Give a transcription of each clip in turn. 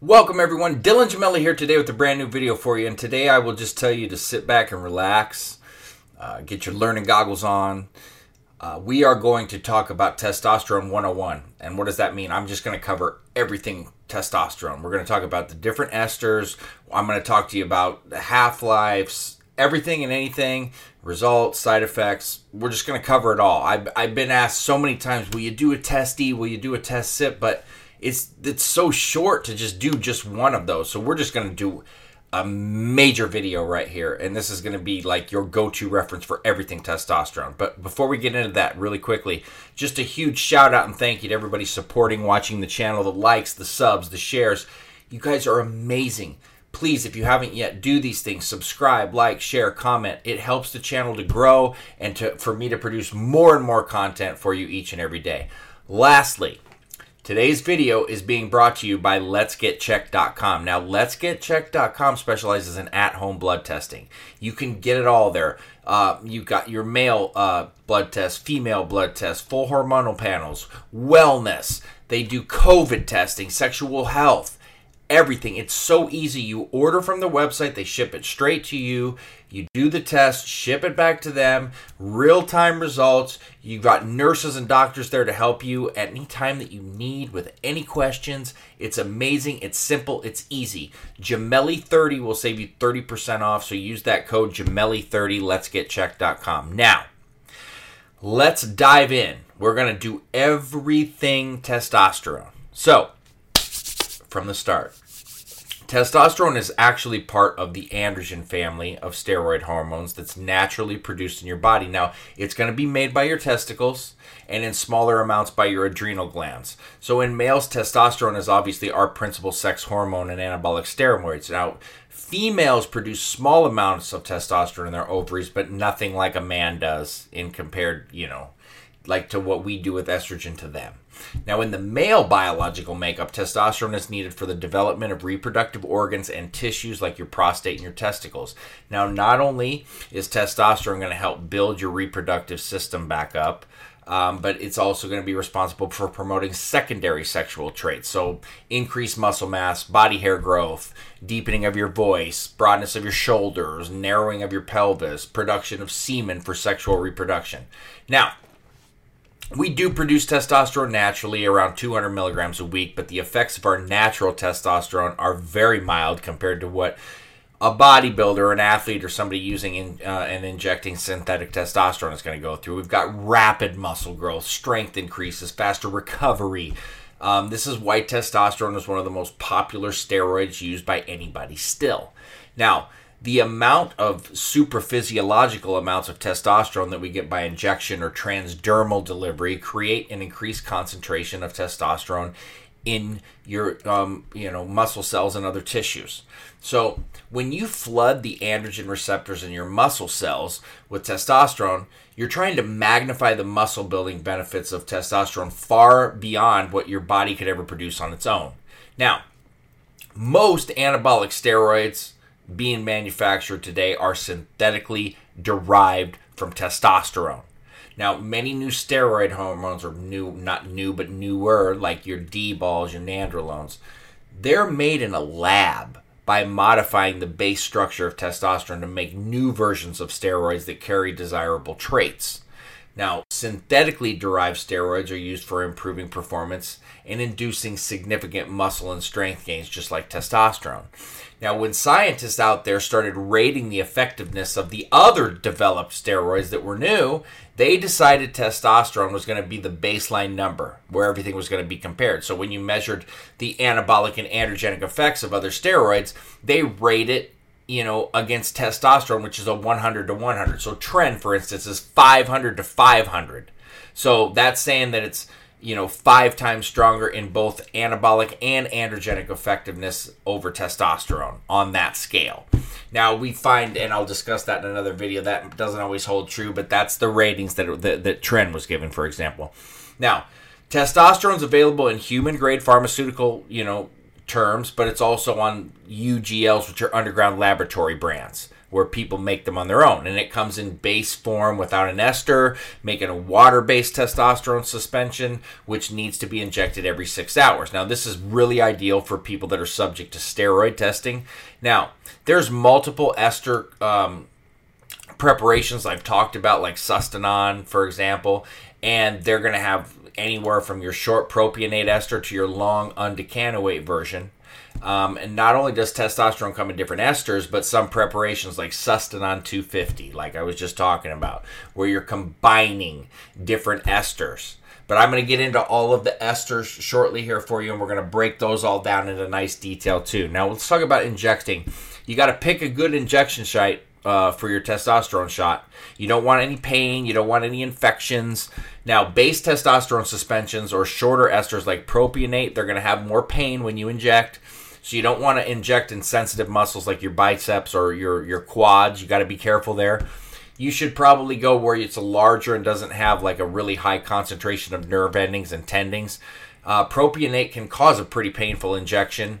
Welcome everyone, Dylan Gemelli here today with a brand new video for you. And today I will just tell you to sit back and relax, uh, get your learning goggles on. Uh, we are going to talk about testosterone 101. And what does that mean? I'm just going to cover everything testosterone. We're going to talk about the different esters. I'm going to talk to you about the half lives, everything and anything, results, side effects. We're just going to cover it all. I've, I've been asked so many times, will you do a testy? Will you do a test cyp? But it's it's so short to just do just one of those. So we're just to do a major video right here and this is to be like your go-to reference for everything testosterone. But before we get into that really quickly, just a huge shout out and thank you to everybody supporting watching the channel, the likes, the subs, the shares. You guys are amazing. Please, if you haven't yet, do these things. Subscribe, like, share, comment. It helps the channel to grow and to for me to produce more and more content for you each and every day. Lastly, Today's video is being brought to you by Let'sGetChecked.com. Now, Let'sGetChecked.com specializes in at-home blood testing. You can get it all there. Uh, you've got your male uh, blood test, female blood test, full hormonal panels, wellness. They do COVID testing, sexual health, everything. It's so easy. You order from the website, they ship it straight to you. You do the test, ship it back to them, real time results. You've got nurses and doctors there to help you at any time that you need with any questions. It's amazing, it's simple, it's easy. Gemelli30 will save you 30% off, so use that code Gemelli30, let's get checked.com. Now, let's dive in. We're going to do everything testosterone. So, from the start, Testosterone is actually part of the androgen family of steroid hormones that's naturally produced in your body. Now, it's going to be made by your testicles and in smaller amounts by your adrenal glands. So, in males, testosterone is obviously our principal sex hormone and anabolic steroids. Now, females produce small amounts of testosterone in their ovaries, but nothing like a man does in compared, you know, like to what we do with estrogen to them. Now, in the male biological makeup, testosterone is needed for the development of reproductive organs and tissues like your prostate and your testicles. Now, not only is testosterone going to help build your reproductive system back up, um, but it's also going to be responsible for promoting secondary sexual traits. So, increased muscle mass, body hair growth, deepening of your voice, broadness of your shoulders, narrowing of your pelvis, production of semen for sexual reproduction. Now, we do produce testosterone naturally around 200 milligrams a week, but the effects of our natural testosterone are very mild compared to what a bodybuilder, an athlete, or somebody using in, uh, and injecting synthetic testosterone is going to go through. We've got rapid muscle growth, strength increases, faster recovery. Um, this is why testosterone is one of the most popular steroids used by anybody still. Now, the amount of supraphysiological amounts of testosterone that we get by injection or transdermal delivery create an increased concentration of testosterone in your um, you know muscle cells and other tissues. So when you flood the androgen receptors in your muscle cells with testosterone, you're trying to magnify the muscle building benefits of testosterone far beyond what your body could ever produce on its own. Now, most anabolic steroids being manufactured today are synthetically derived from testosterone. Now, many new steroid hormones, or new, not new, but newer, like your Dbols, your nandrolones, they're made in a lab by modifying the base structure of testosterone to make new versions of steroids that carry desirable traits. Now, synthetically derived steroids are used for improving performance and inducing significant muscle and strength gains, just like testosterone. Now, when scientists out there started rating the effectiveness of the other developed steroids that were new, they decided testosterone was going to be the baseline number where everything was going to be compared. So when you measured the anabolic and androgenic effects of other steroids, they rate it, you know, against testosterone, which is a 100 to 100. So tren, for instance, is 500 to 500. So that's saying that it's you know, five times stronger in both anabolic and androgenic effectiveness over testosterone on that scale. Now we find, and I'll discuss that in another video. That doesn't always hold true, but that's the ratings that that, that Tren was given, for example. Now, testosterone is available in human grade pharmaceutical, you know, terms, but it's also on UGLs, which are underground laboratory brands where people make them on their own. And it comes in base form without an ester, making a water based testosterone suspension, which needs to be injected every six hours. Now, this is really ideal for people that are subject to steroid testing. Now, there's multiple ester. Um, preparations I've talked about, like Sustanon, for example, and they're going to have anywhere from your short propionate ester to your long undecanoate version. Um, and not only does testosterone come in different esters, but some preparations like Sustanon 250, like I was just talking about, where you're combining different esters. But I'm going to get into all of the esters shortly here for you, and we're going to break those all down into nice detail too. Now, let's talk about injecting. You got to pick a good injection site uh, for your testosterone shot. You don't want any pain, you don't want any infections. Now, base testosterone suspensions or shorter esters like propionate, they're going to have more pain when you inject. So you don't want to inject in sensitive muscles like your biceps or your your quads. You got to be careful there. You should probably go where it's a larger and doesn't have like a really high concentration of nerve endings and tendons. Uh, propionate can cause a pretty painful injection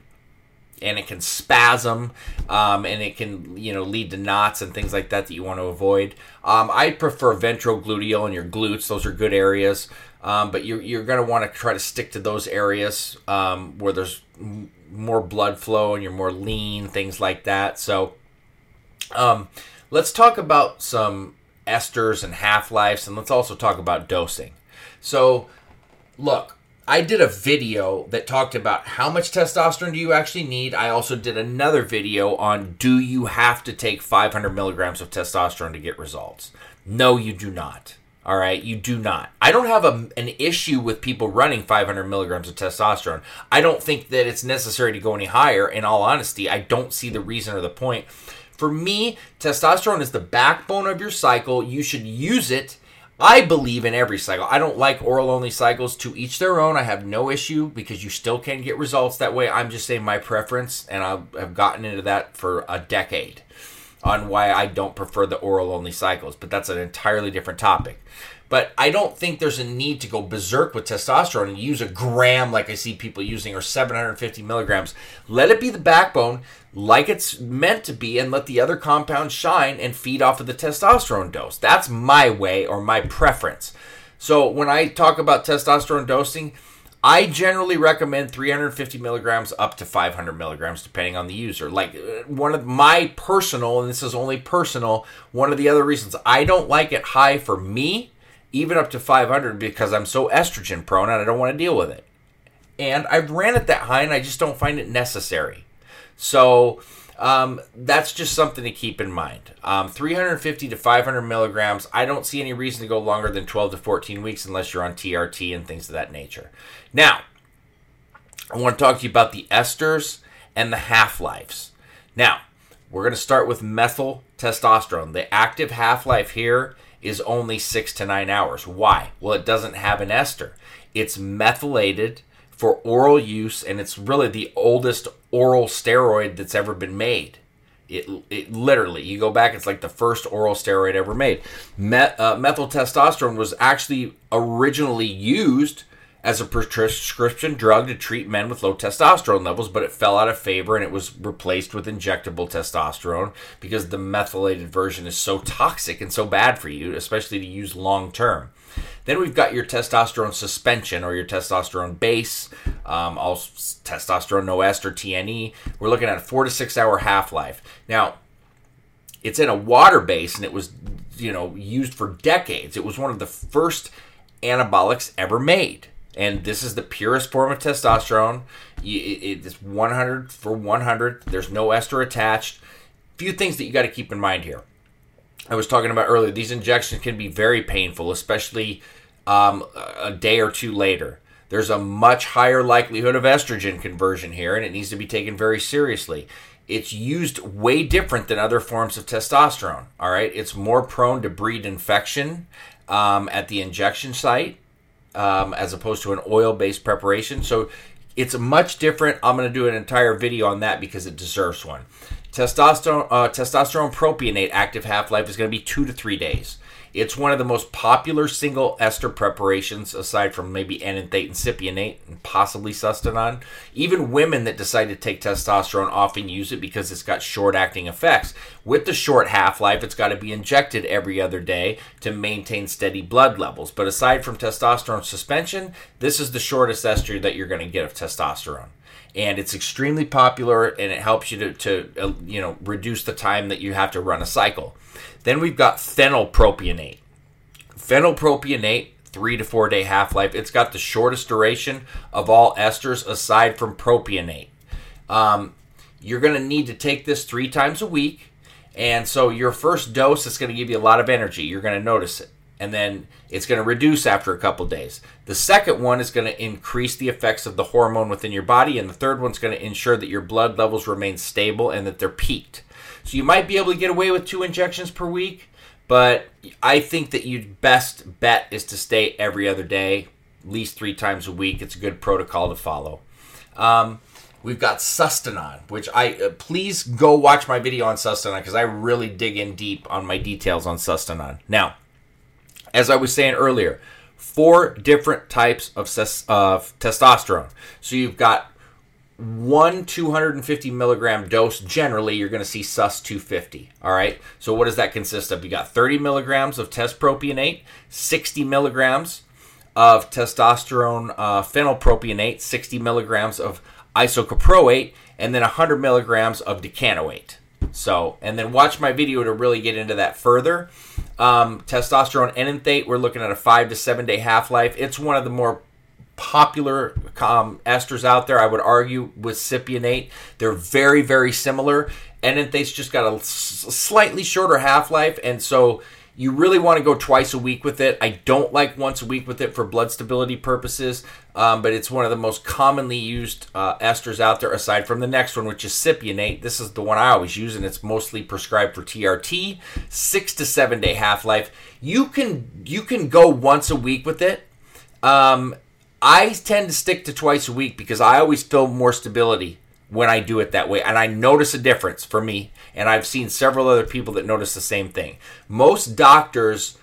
and it can spasm um, and it can you know lead to knots and things like that that you want to avoid um, i prefer ventrogluteal and your glutes those are good areas um, but you're, you're going to want to try to stick to those areas um, where there's more blood flow and you're more lean, things like that. So, um, let's talk about some esters and half lives, and let's also talk about dosing. So, look, I did a video that talked about how much testosterone do you actually need. I also did another video on do you have to take 500 milligrams of testosterone to get results? No, you do not. All right, you do not. I don't have a, an issue with people running 500 milligrams of testosterone. I don't think that it's necessary to go any higher. In all honesty, I don't see the reason or the point. For me, testosterone is the backbone of your cycle. You should use it. I believe in every cycle. I don't like oral only cycles to each their own. I have no issue because you still can get results that way. I'm just saying my preference, and I've gotten into that for a decade on why I don't prefer the oral only cycles, but that's an entirely different topic. But I don't think there's a need to go berserk with testosterone and use a gram like I see people using or 750 milligrams. Let it be the backbone like it's meant to be and let the other compounds shine and feed off of the testosterone dose. That's my way or my preference. So when I talk about testosterone dosing, I generally recommend 350 milligrams up to 500 milligrams, depending on the user. Like uh, one of my personal, and this is only personal, one of the other reasons I don't like it high for me, even up to 500, because I'm so estrogen prone and I don't want to deal with it. And I've ran it that high and I just don't find it necessary. So um, that's just something to keep in mind. Um, 350 to 500 milligrams. I don't see any reason to go longer than 12 to 14 weeks unless you're on TRT and things of that nature. Now, I want to talk to you about the esters and the half lives. Now, we're going to start with methyl testosterone. The active half life here is only six to nine hours. Why? Well, it doesn't have an ester. It's methylated for oral use, and it's really the oldest oral steroid that's ever been made. It, it literally, you go back, it's like the first oral steroid ever made. Met, uh, methyl testosterone was actually originally used as a prescription drug to treat men with low testosterone levels, but it fell out of favor and it was replaced with injectable testosterone because the methylated version is so toxic and so bad for you, especially to use long term. Then we've got your testosterone suspension or your testosterone base, um, all testosterone no ester TNE. We're looking at a four to six hour half life. Now, it's in a water base and it was, you know, used for decades. It was one of the first anabolics ever made. And this is the purest form of testosterone. It's 100 for 100. There's no ester attached. Few things that you got to keep in mind here. I was talking about earlier, these injections can be very painful, especially um, a day or two later. There's a much higher likelihood of estrogen conversion here, and it needs to be taken very seriously. It's used way different than other forms of testosterone. All right, it's more prone to breed infection um, at the injection site um, as opposed to an oil-based preparation. So it's much different. I'm going to do an entire video on that because it deserves one. Testosterone, uh, testosterone propionate active half life is going to be two to three days. It's one of the most popular single ester preparations, aside from maybe enanthate and cypionate and possibly sustanon. Even women that decide to take testosterone often use it because it's got short acting effects. With the short half life, it's got to be injected every other day to maintain steady blood levels. But aside from testosterone suspension, this is the shortest ester that you're going to get of testosterone and it's extremely popular and it helps you to, to uh, you know reduce the time that you have to run a cycle then we've got phenylpropionate. Phenylpropionate, three to four day half life. It's got the shortest duration of all esters aside from propionate. Um, you're going to need to take this three times a week. And so your first dose is going to give you a lot of energy. You're going to notice it. And then it's going to reduce after a couple days. The second one is going to increase the effects of the hormone within your body. And the third one's going to ensure that your blood levels remain stable and that they're peaked. So you might be able to get away with two injections per week, but I think that you'd best bet is to stay every other day, at least three times a week. It's a good protocol to follow. Um, we've got Sustanon, which I uh, please go watch my video on Sustanon because I really dig in deep on my details on Sustanon. Now, as I was saying earlier, four different types of, of testosterone. So you've got one 250 milligram dose, generally you're going to see sus 250. All right. So what does that consist of? You got 30 milligrams of test propionate, 60 milligrams of testosterone uh, phenylpropionate, 60 milligrams of isocaproate, and then 100 milligrams of decanoate. So, and then watch my video to really get into that further. Um, testosterone enanthate, we're looking at a five to seven day half life. It's one of the more popular um, esters out there. I would argue with cypionate, they're very very similar. Enanthate's just got a slightly shorter half life, and so you really want to go twice a week with it. I don't like once a week with it for blood stability purposes, um, but it's one of the most commonly used uh, esters out there, aside from the next one, which is cypionate. This is the one I always use, and it's mostly prescribed for TRT. Six to seven day half life. You can you can go once a week with it. Um, I tend to stick to twice a week because I always feel more stability when I do it that way. And I notice a difference for me. And I've seen several other people that notice the same thing. Most doctors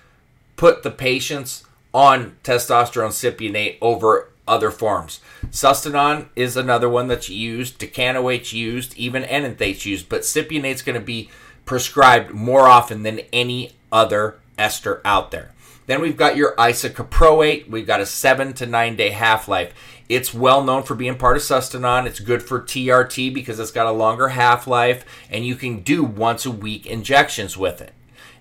put the patients on testosterone cypionate over other forms. Sustanon is another one that's used, decanoate's used, even enanthate's used, but cypionate's going to be prescribed more often than any other ester out there. Then we've got your isocaproate. We've got a seven to nine day half life. It's well known for being part of Sustanon. It's good for TRT because it's got a longer half life, and you can do once a week injections with it.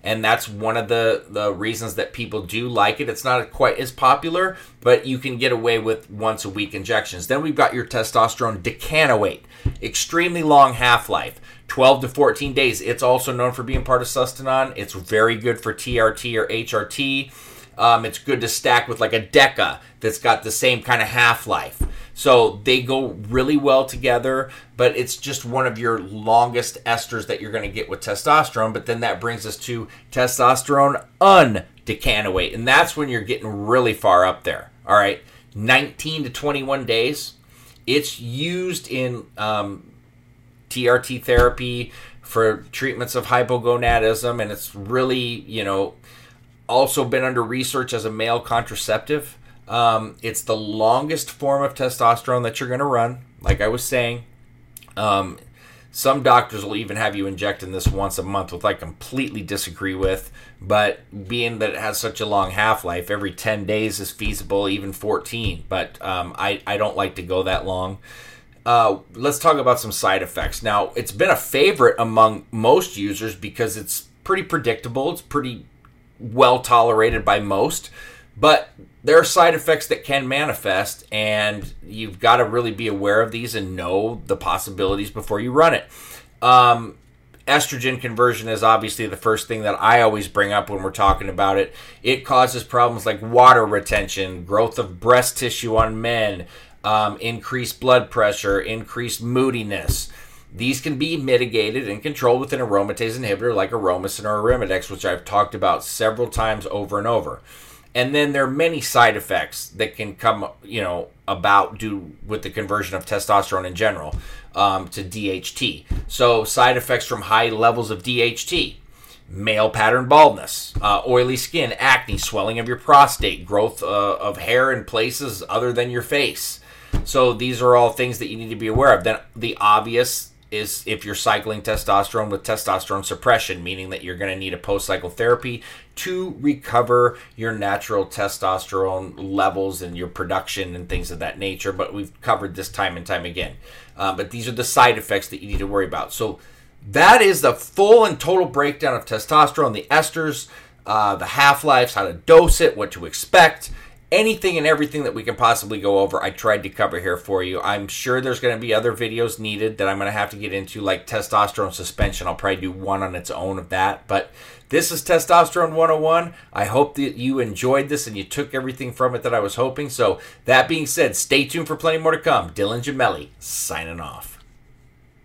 And that's one of the, the reasons that people do like it. It's not quite as popular, but you can get away with once a week injections. Then we've got your testosterone decanoate, extremely long half life. 12 to 14 days. It's also known for being part of Sustanon. It's very good for TRT or HRT. Um, it's good to stack with like a Deca that's got the same kind of half life. So they go really well together, but it's just one of your longest esters that you're going to get with testosterone. But then that brings us to testosterone undecanoate, and that's when you're getting really far up there. All right, 19 to 21 days. It's used in um, TRT therapy for treatments of hypogonadism, and it's really, you know, also been under research as a male contraceptive. Um, it's the longest form of testosterone that you're going to run, like I was saying. Um, some doctors will even have you injecting this once a month, which I completely disagree with. But being that it has such a long half life, every 10 days is feasible, even 14. But um, I, I don't like to go that long. Uh, let's talk about some side effects. Now, it's been a favorite among most users because it's pretty predictable. It's pretty well tolerated by most, but there are side effects that can manifest, and you've got to really be aware of these and know the possibilities before you run it. Um, estrogen conversion is obviously the first thing that I always bring up when we're talking about it. It causes problems like water retention, growth of breast tissue on men, um, increased blood pressure, increased moodiness. These can be mitigated and controlled with an aromatase inhibitor like Aromasin or Arimidex, which I've talked about several times over and over. And then there are many side effects that can come, you know, about due with the conversion of testosterone in general um, to DHT. So side effects from high levels of DHT male pattern baldness, uh, oily skin, acne, swelling of your prostate, growth uh, of hair in places other than your face. So these are all things that you need to be aware of. Then the obvious is if you're cycling testosterone with testosterone suppression, meaning that you're going to need a post cycle therapy to recover your natural testosterone levels and your production and things of that nature. But we've covered this time and time again. Uh, but these are the side effects that you need to worry about. So that is the full and total breakdown of testosterone, the esters, uh, the half lives, how to dose it, what to expect, anything and everything that we can possibly go over. I tried to cover here for you. I'm sure there's going to be other videos needed that I'm going to have to get into, like testosterone suspension. I'll probably do one on its own of that. But this is Testosterone 101. I hope that you enjoyed this and you took everything from it that I was hoping. So, that being said, stay tuned for plenty more to come. Dylan Gemelli signing off.